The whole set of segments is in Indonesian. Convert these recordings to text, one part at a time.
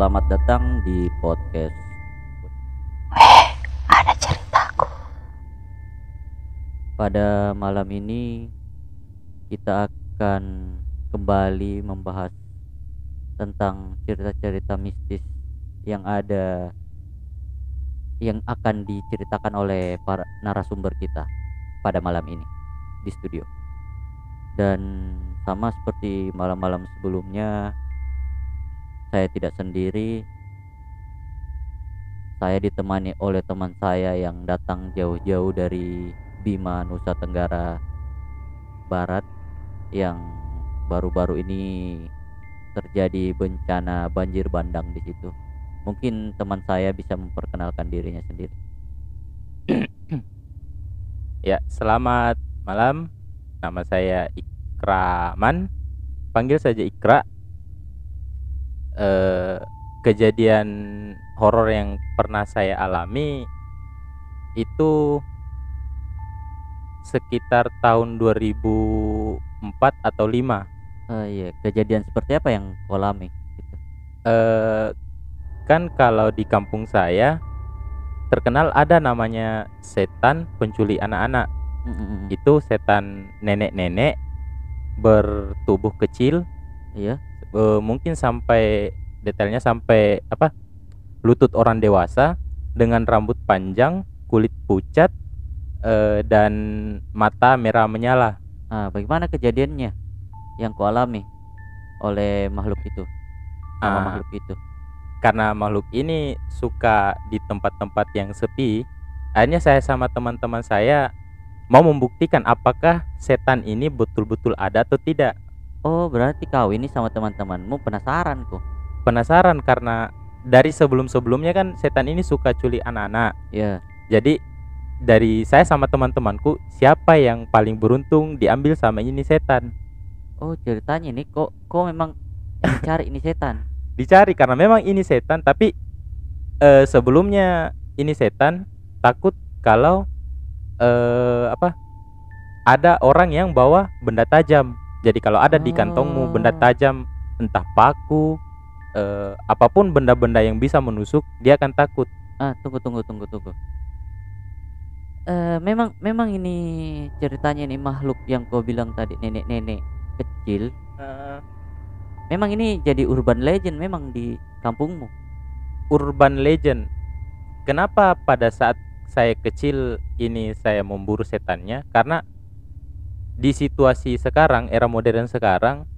selamat datang di podcast. Weh, ada ceritaku. Pada malam ini kita akan kembali membahas tentang cerita-cerita mistis yang ada yang akan diceritakan oleh para narasumber kita pada malam ini di studio. Dan sama seperti malam-malam sebelumnya saya tidak sendiri saya ditemani oleh teman saya yang datang jauh-jauh dari Bima Nusa Tenggara Barat yang baru-baru ini terjadi bencana banjir bandang di situ. Mungkin teman saya bisa memperkenalkan dirinya sendiri. Ya, selamat malam. Nama saya Ikraman. Panggil saja Ikra. Eh, kejadian horor yang pernah saya alami itu sekitar tahun 2004 atau 5. Oh iya, kejadian seperti apa yang kau alami? Gitu. Eh, kan kalau di kampung saya terkenal ada namanya setan penculik anak-anak. Mm, mm, mm. Itu setan nenek-nenek bertubuh kecil Iya. Eh, mungkin sampai detailnya sampai apa lutut orang dewasa dengan rambut panjang kulit pucat eh, dan mata merah menyala Nah, bagaimana kejadiannya yang kau alami oleh makhluk itu? Sama Ah, makhluk itu. karena makhluk ini suka di tempat-tempat yang sepi akhirnya saya sama teman-teman saya mau membuktikan apakah setan ini betul-betul ada atau tidak Oh, berarti kau ini sama teman-temanmu penasaran kok. penasaran karena dari sebelum-sebelumnya kan setan ini suka culik anak-anak Ya. Jadi dari saya sama teman-temanku siapa yang paling beruntung diambil sama ini setan Oh, ceritanya ini kok kok memang mencari ini setan. dicari karena memang ini setan tapi eh, sebelumnya ini setan takut kalau eh, apa ada orang yang bawa benda tajam jadi kalau ada di kantongmu benda Oh. tajam entah paku eh, apa pun benda-benda yang bisa menusuk dia akan takut Ah, tunggu tunggu tunggu tunggu. Eh, memang memang ini ceritanya ini makhluk yang kau bilang tadi nenek-nenek kecil. Memang ini jadi urban legend memang di kampungmu. urban legend. Kenapa pada saat saya kecil ini saya memburu setannya? Karena di situasi sekarang, era modern sekarang,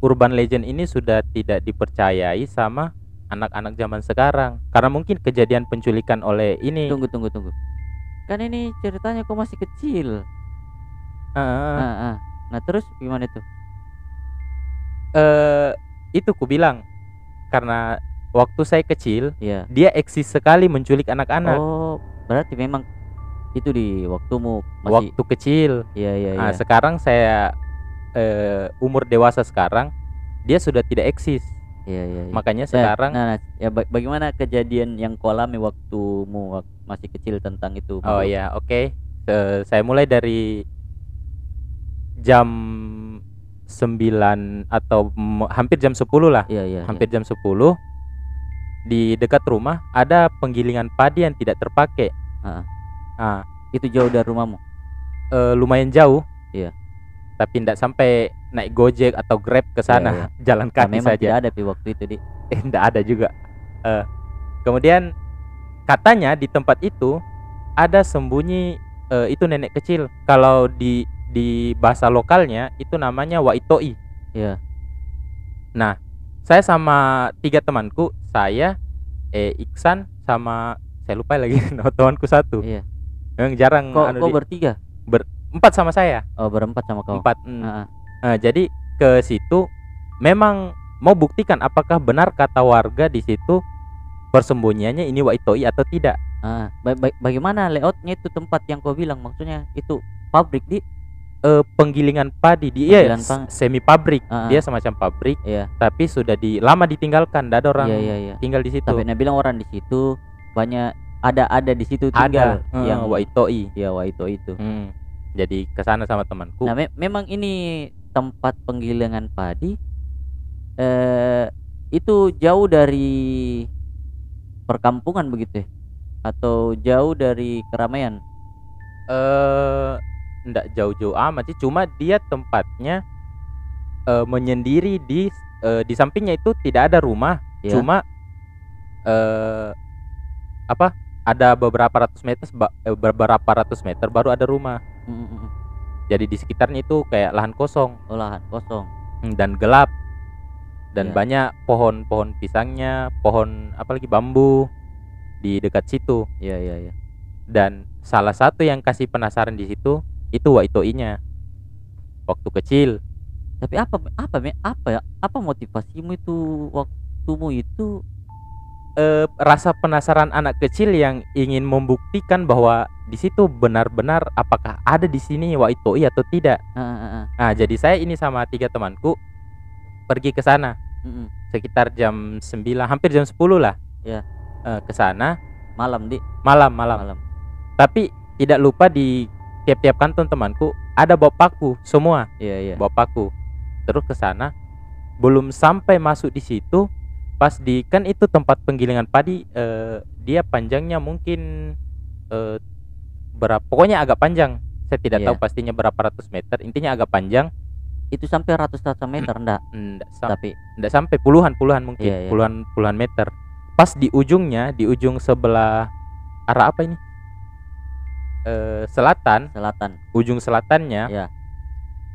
urban legend ini sudah tidak dipercayai sama anak-anak zaman sekarang. Karena mungkin kejadian penculikan oleh ini. Tunggu tunggu tunggu. Kan ini ceritanya kau masih kecil. Ah, Ah, ah. Nah, terus gimana tuh? eh, itu ku bilang karena waktu saya kecil Iya. dia eksis sekali menculik anak-anak Oh, berarti memang itu di waktumu masih waktu kecil. Iya iya Nah, iya. sekarang saya eh, umur dewasa sekarang dia sudah tidak eksis. Iya iya. iya. Makanya Nah, sekarang nah, nah, ya ba- bagaimana kejadian yang kau alami waktumu wak- masih kecil tentang itu? oh makhluk? ya, oke. Eh, saya mulai dari jam 9 atau hampir jam 10 lah. Iya iya. Hampir jam 10 di dekat rumah ada penggilingan padi yang tidak terpakai. Ah. Ah, Itu jauh dari rumahmu. eh, lumayan jauh. Iya. Tapi tidak sampai naik Gojek atau Grab ke sana, iya. jalan Nah, kaki memang saja. tidak ada pi waktu itu di. eh enggak ada juga Eh, kemudian katanya di tempat itu ada sembunyi eh, itu nenek kecil kalau di di bahasa lokalnya itu namanya waitoi Iya. nah saya sama tiga temanku saya eh Iksan sama saya lupa lagi temanku satu Iya. Memang jarang Kok anu kok di- bertiga? empat sama saya Oh, berempat sama kau. empat mm. Ah, ah. Nah, jadi ke situ memang mau buktikan apakah benar kata warga di situ persembunyiannya ini Waitoi atau tidak. Ah, ba- ba- bagaimana layoutnya itu tempat yang kau bilang? Maksudnya itu pabrik di? Eh penggilingan padi dia Penggilingan pang- semi pabrik. Ah, ah. Dia semacam pabrik Iya. tapi sudah di lama ditinggalkan, tidak ada orang Iya iya iya. tinggal di situ. Tapi bilang orang di situ banyak ada ada di situ tinggal ada eh, yang Waitoi. ya wah itu. Hmm. Jadi ke sana sama temanku. Nah, me- memang ini tempat penggilingan padi eh itu jauh dari perkampungan begitu ya? Atau jauh dari keramaian? eh ndak jauh-jauh amat sih cuma dia tempatnya eh, menyendiri di eh, di sampingnya itu tidak ada rumah Ya. cuma eh apa ada beberapa ratus meter eh, beberapa ratus meter baru ada rumah Mm, mm, mm. jadi di sekitarnya itu kayak lahan kosong Oh, lahan kosong. hmm, dan gelap dan Iya. banyak pohon-pohon pisangnya pohon apalagi bambu di dekat situ Iya, iya, iya. dan salah satu yang kasih penasaran di situ itu waitoinya waktu kecil Tapi apa apa apa ya? Apa motivasimu itu waktumu itu? Eh, rasa penasaran anak kecil yang ingin membuktikan bahwa di situ benar-benar apakah ada di sini waitoi atau tidak Ah, ah, ah. nah jadi saya ini sama tiga temanku pergi ke sana Mm, mm. sekitar jam 9 hampir jam 10 lah Iya. Eh, ke sana Malam di malam malam malam. tapi tidak lupa di tiap-tiap kanton temanku ada bawa paku semua Iya, iya. bawa paku terus ke sana belum sampai masuk di situ pas di kan itu tempat penggilingan padi eh, dia panjangnya mungkin eh, berapa pokoknya agak panjang saya tidak Iya. tahu pastinya berapa ratus meter intinya agak panjang Itu sampai ratus-ratus meter enggak? ndak, sam- Tapi ndak sampai puluhan puluhan mungkin Iya, iya. puluhan puluhan meter pas di ujungnya di ujung sebelah arah apa ini eh, selatan selatan. ujung selatannya Iya.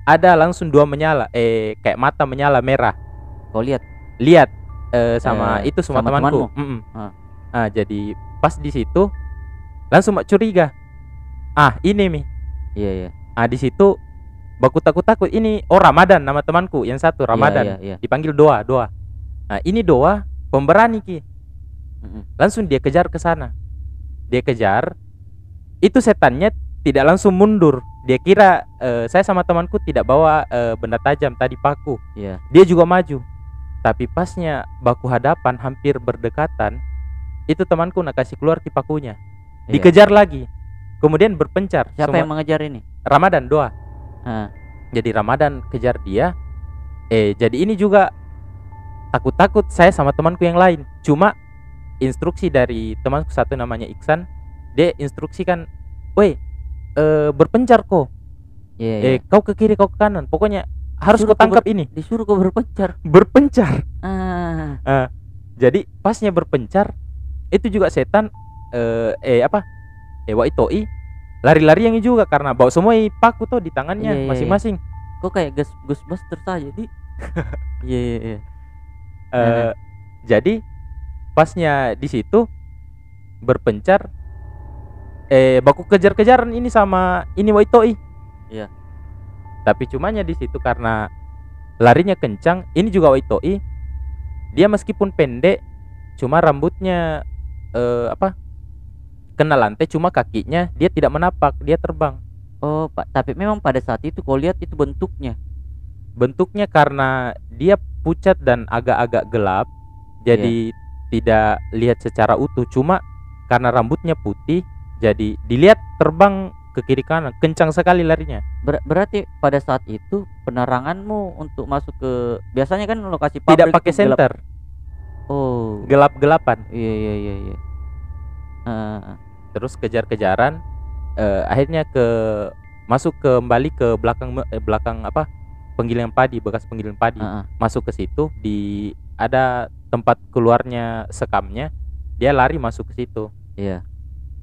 ada langsung dua menyala eh kayak mata menyala merah Kau lihat? lihat eh, sama Eh, itu semua sama temanku temanmu? Mm-mm. Ah. Ah, jadi pas di situ langsung mak curiga ah ini mi Iya, iya. ah di situ baku takut takut ini oh Ramadan nama temanku yang satu Ramadan Iya, iya, iya. dipanggil doa doa nah ini doa pemberani ki Mm, mm. langsung dia kejar ke sana dia kejar itu setannya tidak langsung mundur dia kira eh, saya sama temanku tidak bawa eh, benda tajam tadi paku Iya. dia juga maju tapi pasnya baku hadapan hampir berdekatan itu temanku nak kasih keluar ki pakunya iya. dikejar lagi kemudian berpencar Siapa Semua- yang mengejar ini? Ramadan doa Ah, jadi Ramadan kejar dia eh jadi ini juga takut-takut saya sama temanku yang lain cuma instruksi dari temanku satu namanya Iksan dia instruksikan woi eh, berpencar kok iya. eh kau ke kiri kau ke kanan pokoknya harus kau tangkap ini Disuruh kau berpencar. berpencar Ah, jadi pasnya berpencar itu juga setan eh, eh apa eh waitoi lari-lari yang juga karena bawa semua paku tuh di Iya, iya, tangannya iya. masing-masing kok kayak Gus Ghostbusters aja di. Iya, iya, iya. Eh, jadi pasnya di situ berpencar eh baku kejar-kejaran ini sama ini Waitoi. Iya. Tapi cumanya di situ karena larinya kencang, ini juga Waitoi. Dia meskipun pendek cuma rambutnya eh apa? kena lantai cuma kakinya dia tidak menapak, dia terbang. Oh, Pak, tapi memang pada saat itu kau lihat itu bentuknya. bentuknya karena dia pucat dan agak-agak gelap jadi tidak lihat secara utuh cuma karena rambutnya putih jadi dilihat terbang ke kiri kanan kencang sekali larinya Ber- berarti pada saat itu peneranganmu untuk masuk ke biasanya kan lokasi tidak pakai itu gelap. senter Oh. gelap-gelapan Iya iya iya iya. Ah, terus kejar-kejaran eh, akhirnya ke masuk kembali ke belakang eh, belakang apa penggilingan padi bekas penggilingan padi ah, ah. masuk ke situ di ada tempat keluarnya sekamnya dia lari masuk ke situ Iya.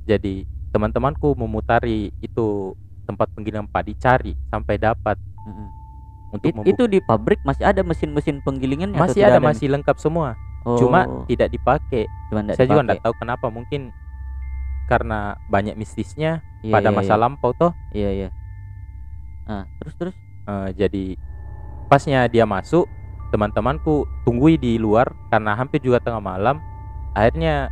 jadi teman-temanku memutari itu tempat penggilingan padi cari sampai dapat Mm-mm. untuk It- itu di pabrik masih ada mesin-mesin penggilingannya atau masih tidak ada nih? masih lengkap semua Oh, cuma tidak dipakai cuma saya juga dipakai. nggak tahu kenapa mungkin karena banyak mistisnya Iya, pada iya, masa iya. lampau toh Iya iya. Ah, terus terus. Eh, jadi pasnya dia masuk teman-temanku tunggui di luar karena hampir juga tengah malam akhirnya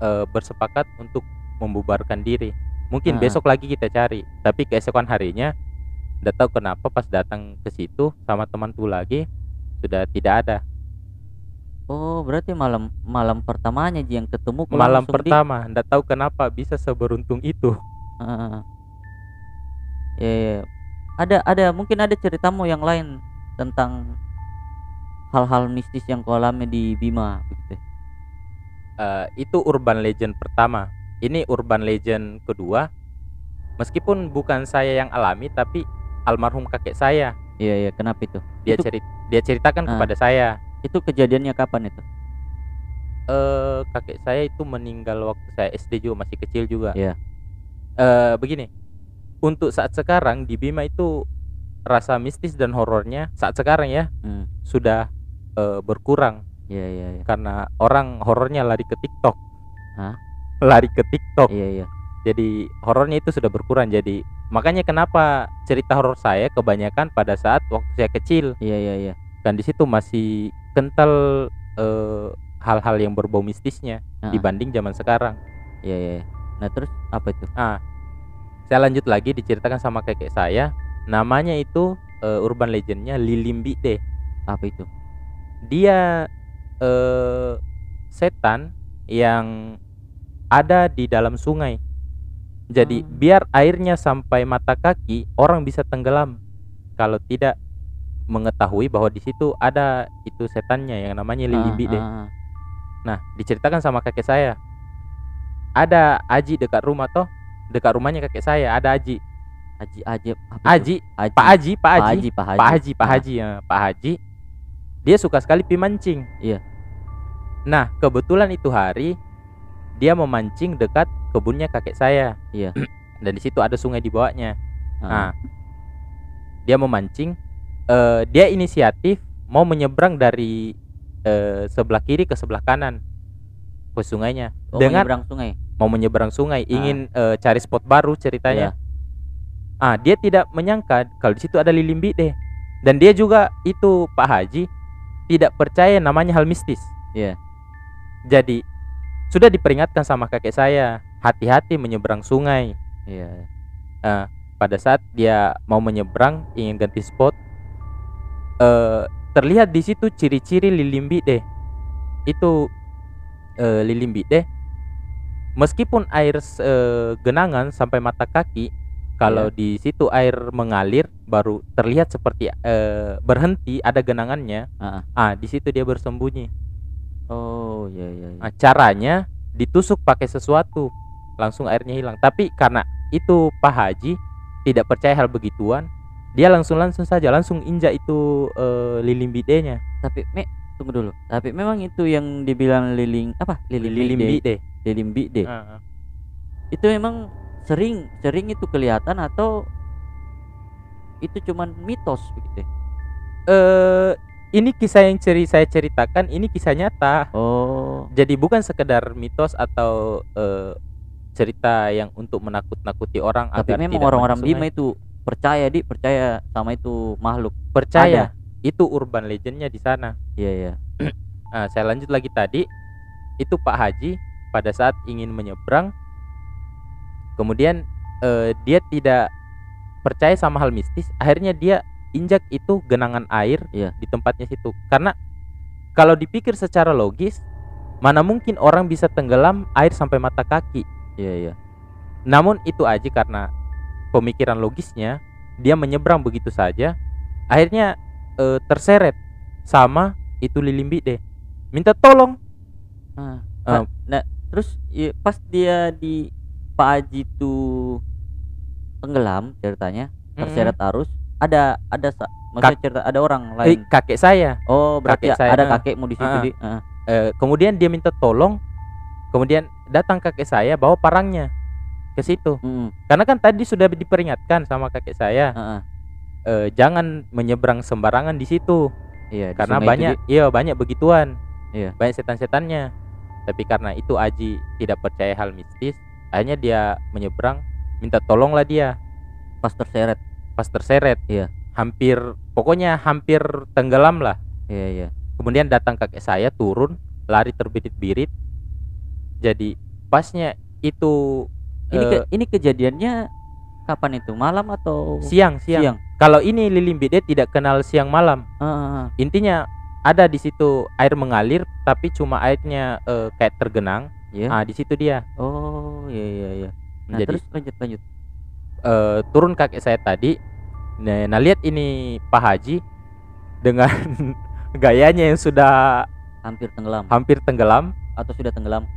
eh, bersepakat untuk membubarkan diri mungkin Ah. besok lagi kita cari tapi keesokan harinya tidak tahu kenapa pas datang ke situ sama temanku lagi sudah tidak ada Oh, berarti malam malam pertamanya yang ketemu malam pertama tidak tahu kenapa bisa seberuntung itu ah. Iya, iya. Ada ada mungkin ada ceritamu yang lain tentang hal-hal mistis yang kau alami di Bima Eh, itu urban legend pertama. Ini urban legend kedua. Meskipun bukan saya yang alami tapi almarhum kakek saya iya iya kenapa itu dia itu, cerit dia ceritakan Ah. kepada saya. itu kejadiannya kapan itu Eh kakek saya itu meninggal waktu saya SD juga masih kecil juga. Iya. Eh begini. Untuk saat sekarang di Bima itu rasa mistis dan horornya saat sekarang ya hmm. sudah eh, berkurang iya iya iya karena orang horornya lari ke TikTok. Hah? Lari ke TikTok. iya iya Jadi horornya itu sudah berkurang. Jadi makanya kenapa cerita horor saya kebanyakan pada saat waktu saya kecil iya iya iya dan di situ masih kental eh, hal-hal yang berbau mistisnya Ah, dibanding zaman sekarang. iya iya iya. nah terus apa itu Ah, saya lanjut lagi diceritakan sama kakek saya. Namanya itu eh, urban legendnya Lilimbi deh. apa itu Dia eh, setan yang ada di dalam sungai. Jadi Hmm. biar airnya sampai mata kaki, orang bisa tenggelam. Kalau tidak mengetahui bahwa di situ ada itu setannya yang namanya Lilimbi Ah, deh. ah, ah. Nah, diceritakan sama kakek saya. Ada Aji dekat rumah toh. Dekat rumahnya kakek saya ada Aji. Aji apa itu? Aji, Haji. Pak Haji, Pak Pak Haji, Haji Pak Haji Pak Haji, Pak Ah, Haji, ya, Pak Haji. Dia suka sekali pi mancing. Iya. Nah, kebetulan itu hari dia memancing dekat kebunnya kakek saya. Iya. Dan di situ ada sungai di bawahnya. ah. Nah, dia memancing. eh, dia inisiatif mau menyeberang dari eh, sebelah kiri ke sebelah kanan ke sungainya. oh, dengan menyeberang sungai mau menyeberang sungai, ingin eh, cari spot baru ceritanya. Iya. Ah, dia tidak menyangka kalau di situ ada lilimbi deh. Dan dia juga itu Pak Haji tidak percaya namanya hal mistis. Iya. Jadi sudah diperingatkan sama kakek saya, hati-hati menyeberang sungai. iya Pada saat dia mau menyeberang ingin ganti spot eh terlihat di situ ciri-ciri lilimbi deh. Itu eh, lilimbi deh. Meskipun air eh, genangan sampai mata kaki, kalau di situ air mengalir baru terlihat seperti eh, berhenti ada genangannya. Ah, Ah, di situ dia bersembunyi. Oh iya iya, iya. Nah, caranya ditusuk pakai sesuatu, langsung airnya hilang. Tapi karena itu Pak Haji tidak percaya hal begituan, dia langsung langsung saja langsung injak itu eh, lilin bidenya, tapi me tunggu dulu tapi memang itu yang dibilang liling apa liling lilin bide liling bide Ah, ah. itu memang sering sering itu kelihatan atau itu cuman mitos begitu ya? Eh, ini kisah yang ceri saya ceritakan ini kisah nyata. oh. Jadi bukan sekedar mitos atau eh, cerita yang untuk menakut-nakuti orang tapi memang orang-orang Bima itu percaya di percaya sama itu makhluk. Percaya. Itu urban legendnya di sana. iya iya. Nah, saya lanjut lagi tadi. Itu Pak Haji pada saat ingin menyeberang. Kemudian eh, dia tidak percaya sama hal mistis. Akhirnya dia injak itu genangan air Iya. di tempatnya situ. Karena kalau dipikir secara logis mana mungkin orang bisa tenggelam air sampai mata kaki. Iya iya. Namun itu aja karena pemikiran logisnya dia menyeberang begitu saja akhirnya eh, terseret sama itu lilimbi deh. Minta tolong. Ah, Ah. nah, nah, terus ya, pas dia di Pak Haji itu tenggelam ceritanya terseret arus ada ada maksudnya cerita ada orang Eh, lain. kakek saya. Oh berarti kakek saya, ada kakekmu di situ Ah. di ah. Eh, kemudian dia minta tolong kemudian datang kakek saya bawa parangnya ke situ. Mm, karena kan tadi sudah diperingatkan sama kakek saya ah, ah. eh, jangan menyeberang sembarangan di situ. Iya di karena banyak di- iya banyak begituan. Iya. banyak setan-setannya. Tapi karena itu Aji tidak percaya hal mistis akhirnya dia menyeberang minta tolonglah dia. Pas terseret pas terseret. Iya. hampir pokoknya hampir tenggelam lah. Iya iya. Kemudian datang kakek saya turun lari terbirit-birit. Jadi pasnya itu ini eh, ke- ini kejadiannya kapan itu? Malam atau siang siang. siang? Kalau ini lilin bide tidak kenal siang malam. Ah, ah. intinya ada di situ air mengalir tapi cuma airnya eh, kayak tergenang. Iya. Ah di situ dia. Oh iya iya iya. Nah jadi terus lanjut lanjut eh, turun kakek saya tadi. Nah, nah lihat ini Pak Haji dengan gayanya yang sudah hampir tenggelam. hampir tenggelam. Atau sudah tenggelam?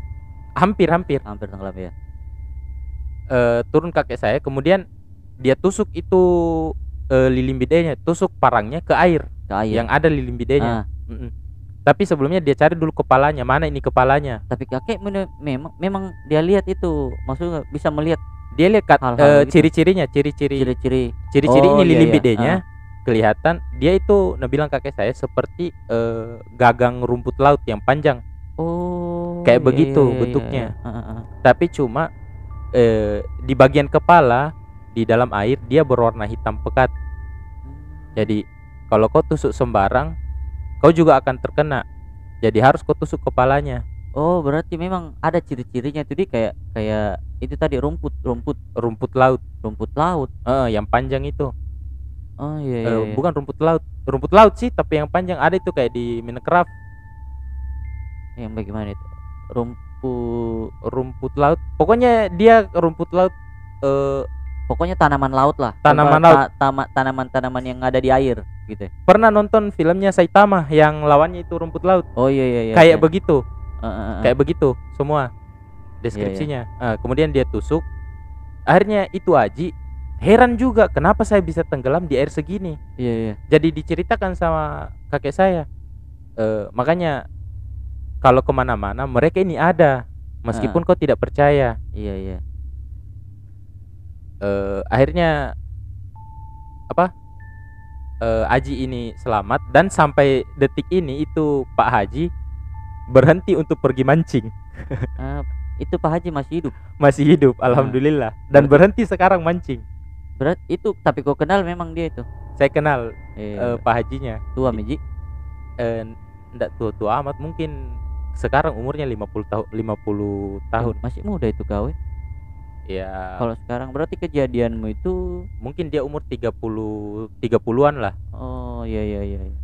Hampir hampir. Hampir tenggelam ya eh, turun kakek saya kemudian dia tusuk itu eh, lilin bidenya tusuk parangnya ke air. Ke air. Yang ada lilin bidenya. Ah, tapi sebelumnya dia cari dulu kepalanya. Mana ini kepalanya? Tapi kakek memang memang dia lihat itu. Maksudnya bisa melihat dia lihat gitu. ciri-cirinya ciri-ciri ciri-ciri ciri-ciri Oh, ini iya, lilin iya. bidenya kelihatan dia itu nah bilang kakek saya seperti eh, gagang rumput laut yang panjang oh Kayak iya, begitu iya, iya, bentuknya. iya. Ah, ah, ah. tapi cuma eh, di bagian kepala di dalam air dia berwarna hitam pekat jadi kalau kau tusuk sembarang kau juga akan terkena jadi harus kau tusuk kepalanya oh berarti memang ada ciri-cirinya tuh dia kayak kayak itu tadi rumput rumput. Rumput laut. Rumput laut. Eh, yang panjang itu. Oh iya, Eh, iya, iya. bukan rumput laut. Rumput laut sih tapi yang panjang. Ada itu kayak di Minecraft. Yang bagaimana itu? Rumput rumput laut. Pokoknya dia rumput laut eh, pokoknya tanaman laut lah. Tanaman laut. ta- tama- tanaman-tanaman yang ada di air gitu. Pernah nonton filmnya Saitama yang lawannya itu rumput laut? Oh iya iya iya kayak iya. begitu. Ah, ah, ah. kayak begitu semua deskripsinya. Ah, kemudian dia tusuk. Akhirnya itu Aji heran juga kenapa saya bisa tenggelam di air segini. Iya iya. Jadi diceritakan sama kakek saya Eh, makanya kalau ke mana-mana mereka ini ada meskipun kau tidak percaya. Iya iya. Eh, akhirnya apa? Eh, Aji ini selamat dan sampai detik ini itu Pak Haji berhenti untuk pergi mancing itu Pak Haji masih hidup. Masih hidup alhamdulillah. Dan Berarti- berhenti sekarang mancing. Berat itu tapi kau kenal memang dia itu? Saya kenal eh, eh, Pak Hajinya. tua Miji? Eh, ndak tua-tua amat mungkin sekarang umurnya 50 tahun 50 tahun. Masih muda itu kau eh. ya. Kalau sekarang berarti kejadianmu itu mungkin dia umur 30 30-an lah. Oh iya iya iya iya.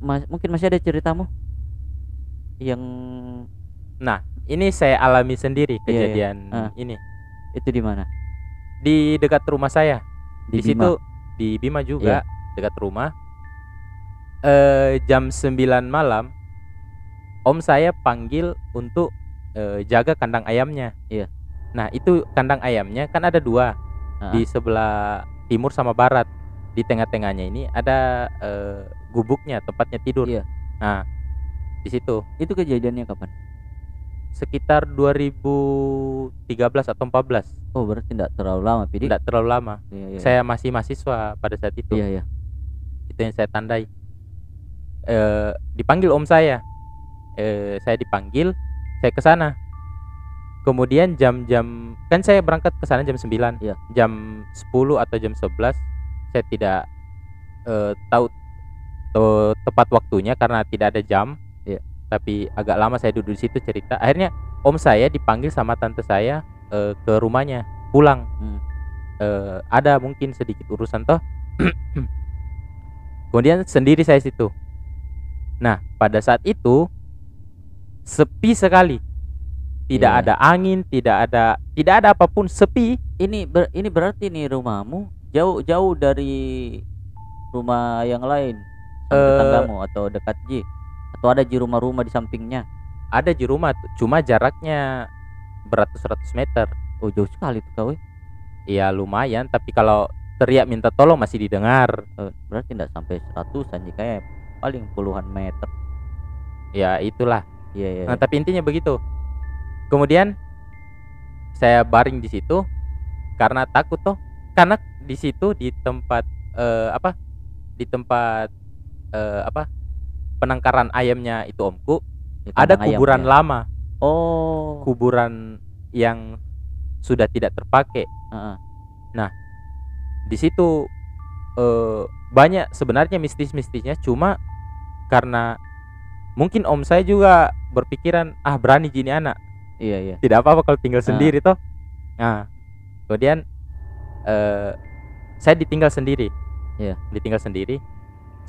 Mas, mungkin masih ada ceritamu? Yang ini saya alami sendiri Iya, iya. kejadian Ah. ini itu di mana di dekat rumah saya di, Bima. situ di Bima juga dekat rumah eh jam 9 malam om saya panggil untuk eh, jaga kandang ayamnya Iya. nah itu kandang ayamnya kan ada dua Ah. di sebelah timur sama barat di tengah-tengahnya ini ada eh, gubuknya tempatnya tidur Iya. nah di situ itu kejadiannya kapan sekitar 2013 atau 14 oh berarti tidak terlalu lama Pidi tidak terlalu lama. Iya, iya. saya masih mahasiswa pada saat itu. Iya iya. Itu yang saya tandai. Eh dipanggil om saya. Eh saya dipanggil saya ke sana. Kemudian jam-jam kan saya berangkat ke sana jam 9 Iya. jam 10 atau jam 11 saya tidak eh, tahu to- tepat waktunya karena tidak ada jam. Tapi agak lama saya duduk di situ cerita. Akhirnya om saya dipanggil sama tante saya eh, ke rumahnya pulang. Hmm. Eh, ada mungkin sedikit urusan toh. Kemudian sendiri saya situ. Nah pada saat itu sepi sekali. Tidak Iya. ada angin tidak ada tidak ada apa pun sepi. Ini ber- ini berarti nih rumahmu jauh jauh dari rumah yang lain Eh, tetanggamu atau dekat Ji atau ada di rumah-rumah di sampingnya ada di rumah cuma jaraknya beratus-ratus meter oh jauh sekali tuh kau eh. ya lumayan tapi kalau teriak minta tolong masih didengar Eh, berarti tidak sampai seratusan Ji kayak paling puluhan meter ya itulah iya iya Nah, tapi intinya begitu. Kemudian saya baring di situ karena takut toh. Karena di situ di tempat eh, apa? Di tempat eh, apa? Penangkaran ayamnya itu omku Di ada kuburan ya. lama, oh kuburan yang sudah tidak terpakai. Heeh. Di situ eh, banyak sebenarnya mistis-mistisnya cuma karena mungkin om saya juga berpikiran ah berani gini anak iya iya tidak apa-apa kalau tinggal sendiri toh. Nah, kemudian eh saya ditinggal sendiri. Iya. Ditinggal sendiri.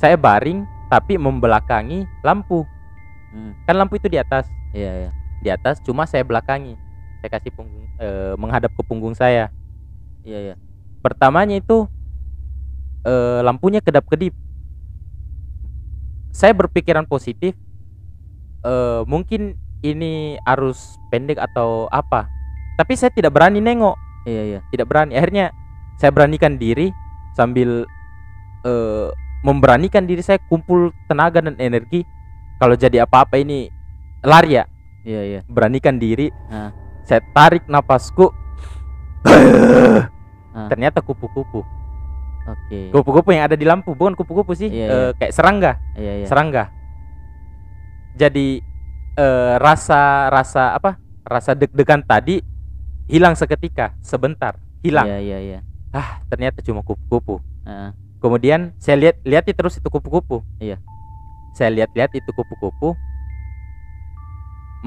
Saya baring tapi membelakangi lampu. Hmm, Kan lampu itu di atas, iya iya di atas cuma saya belakangi. Saya kasih punggung eh, menghadap ke punggung saya. iya iya Pertamanya itu eh lampunya kedap-kedip. saya berpikiran positif eh mungkin ini arus pendek atau apa tapi saya tidak berani nengok iya iya tidak berani akhirnya saya beranikan diri sambil eh memberanikan diri saya kumpul tenaga dan energi. Kalau jadi apa-apa ini lari ya. Iya iya. Beranikan diri. Ah. saya tarik napasku. Ah. ternyata kupu-kupu. Oke. Kupu-kupu yang ada di lampu bukan kupu-kupu sih Iya, iya. kayak serangga. Iya iya. Serangga. Jadi eh, rasa rasa apa? Rasa deg-degan tadi hilang seketika sebentar hilang. Iya iya iya. Ah ternyata cuma kupu-kupu. Heeh. Kemudian saya lihat lihat terus itu kupu-kupu. Iya. saya lihat-lihat itu kupu-kupu.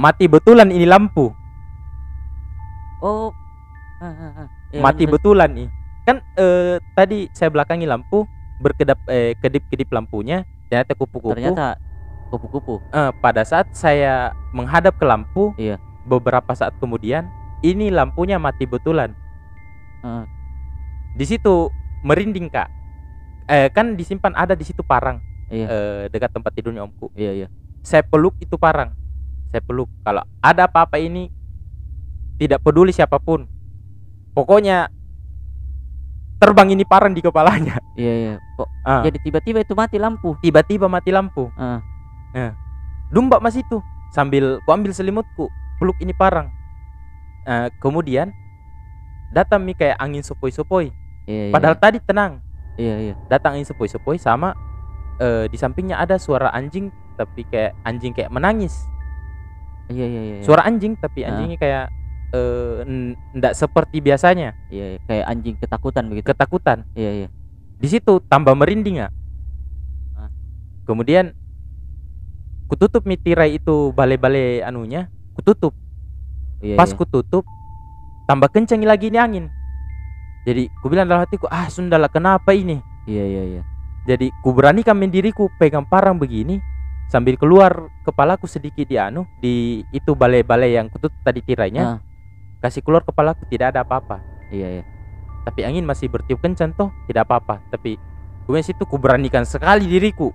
Mati betulan ini lampu. Oh. Ah, ah, ah. Iya, mati betulan nih. Kan eh, tadi saya belakangi lampu berkedap eh, kedip-kedip lampunya ternyata kupu-kupu. Ternyata kupu-kupu. Eh, pada saat saya menghadap ke lampu Iya. beberapa saat kemudian ini lampunya mati betulan. Heeh. di situ merinding kak eh, kan disimpan ada di situ parang. Iya. Eh, dekat tempat tidurnya omku. Iya iya. Saya peluk itu parang. Saya peluk. Kalau ada apa-apa ini tidak peduli siapa pun. Pokoknya terbang ini parang di kepalanya. Iya iya. Kok Ah, jadi tiba-tiba itu mati lampu? Tiba-tiba mati lampu. Ah. Dumba mas itu sambil ku ambil selimutku peluk ini parang. Eh, kemudian datang mi kayak angin sepoi-sepoi iya iya. Padahal tadi tenang iya iya. Datang angin sepoi-sepoi sama eh, di sampingnya ada suara anjing tapi kayak anjing kayak menangis. Iya iya iya suara anjing tapi Ah. anjingnya kayak ndak seperti biasanya. Iya iya. kayak anjing ketakutan begitu. Ketakutan. Iya iya. Di situ tambah merinding ya Ah. kemudian kututup mi tirai itu bale-bale anunya kututup. Iya pas iya. kututup tambah kencang lagi ini angin jadi ku bilang dalam hatiku ah sundala kenapa ini? Iya iya iya. Jadi ku beranikan diriku pegang parang begini sambil keluar kepalaku sedikit di anu di itu balai-balai yang kututup tadi tirainya. Ah. kasih keluar kepalaku tidak ada apa-apa. Iya iya. Tapi angin masih bertiup kencang toh tidak apa-apa. Tapi kemudian situ ku beranikan sekali diriku.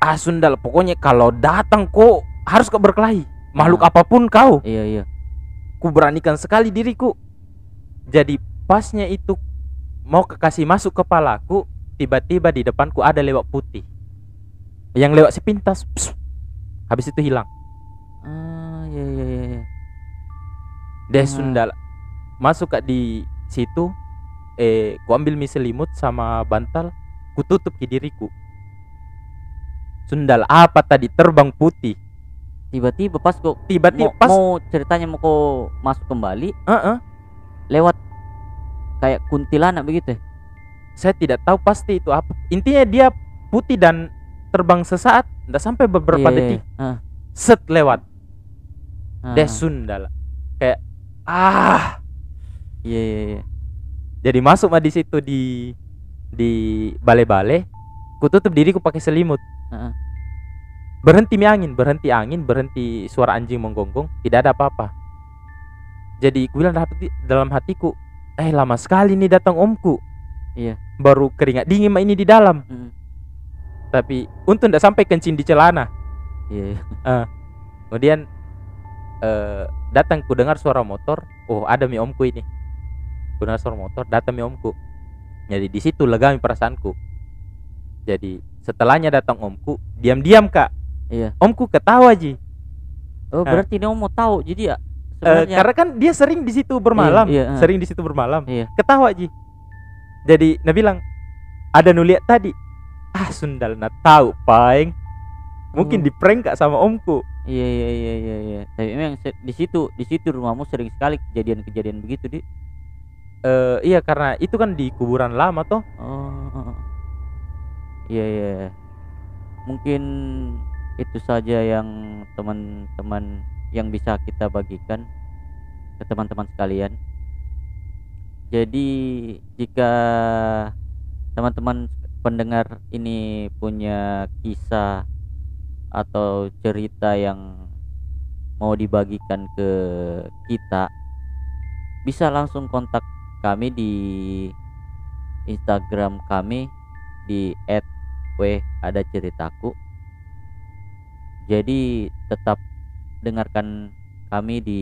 Ah sundal pokoknya kalau datang kok harus kau berkelahi. Makhluk Ah. apa pun kau. Iya iya. Ku beranikan sekali diriku. Jadi pasnya itu mau kekasih masuk kepalaku tiba-tiba di depanku ada lewat putih. Yang lewat sepintas pss, habis itu hilang. Ah iya iya iya iya. deh Ah. sundal masuk kak di situ eh ku ambil mie selimut sama bantal ku tutup ke diriku. Sundal apa tadi? Terbang putih. Tiba-tiba pas kok tiba-tiba mau, pas mau ceritanya mau kok masuk kembali Heeh, lewat kayak kuntilanak begitu ya? saya tidak tahu pasti itu apa. Intinya dia putih dan terbang sesaat tidak sampai beberapa Iya, iya, detik. Ah, set lewat. Ah, deh sundal. Kayak ah. Iya iya iya. Jadi masuk mah di situ di di bale-bale ku tutup diriku pakai selimut. Heeh. berhenti mi angin berhenti angin berhenti suara anjing menggonggong tidak ada apa-apa. Jadi ku bilang dalam dalam hatiku eh lama sekali nih datang omku. Iya. baru keringat dingin mah ini di dalam. Mm. tapi untung tidak sampai kencing di celana. Iya. Iya. kemudian eh datang ku dengar suara motor. Oh ada mi omku ini. Ku dengar suara motor datang mi omku. Jadi di situ lega mi perasaanku. Jadi setelahnya datang omku diam-diam kak. Iya. omku ketawa ji. Oh Ah. berarti dia mau tahu jadi ya Sebenarnya karena kan dia sering di situ bermalam iya, ah. sering di situ bermalam Iya. ketawa ji jadi nah bilang ada nu lihat tadi ah sundal na tahu paeng mungkin Oh. di prank kak sama omku iya iya iya iya iya tapi memang di situ di situ rumahmu sering sekali kejadian-kejadian begitu di Eh iya karena itu kan di kuburan lama toh oh oh, oh. iya iya iya. mungkin itu saja yang teman-teman yang bisa kita bagikan ke teman-teman sekalian. Jadi jika teman-teman pendengar ini punya kisah atau cerita yang mau dibagikan ke kita bisa langsung kontak kami di Instagram kami di @w ada ceritaku. Jadi tetap dengarkan kami di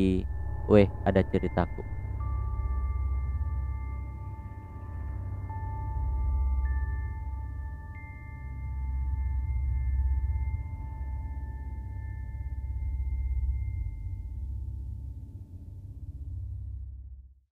Weh Ada Ceritaku.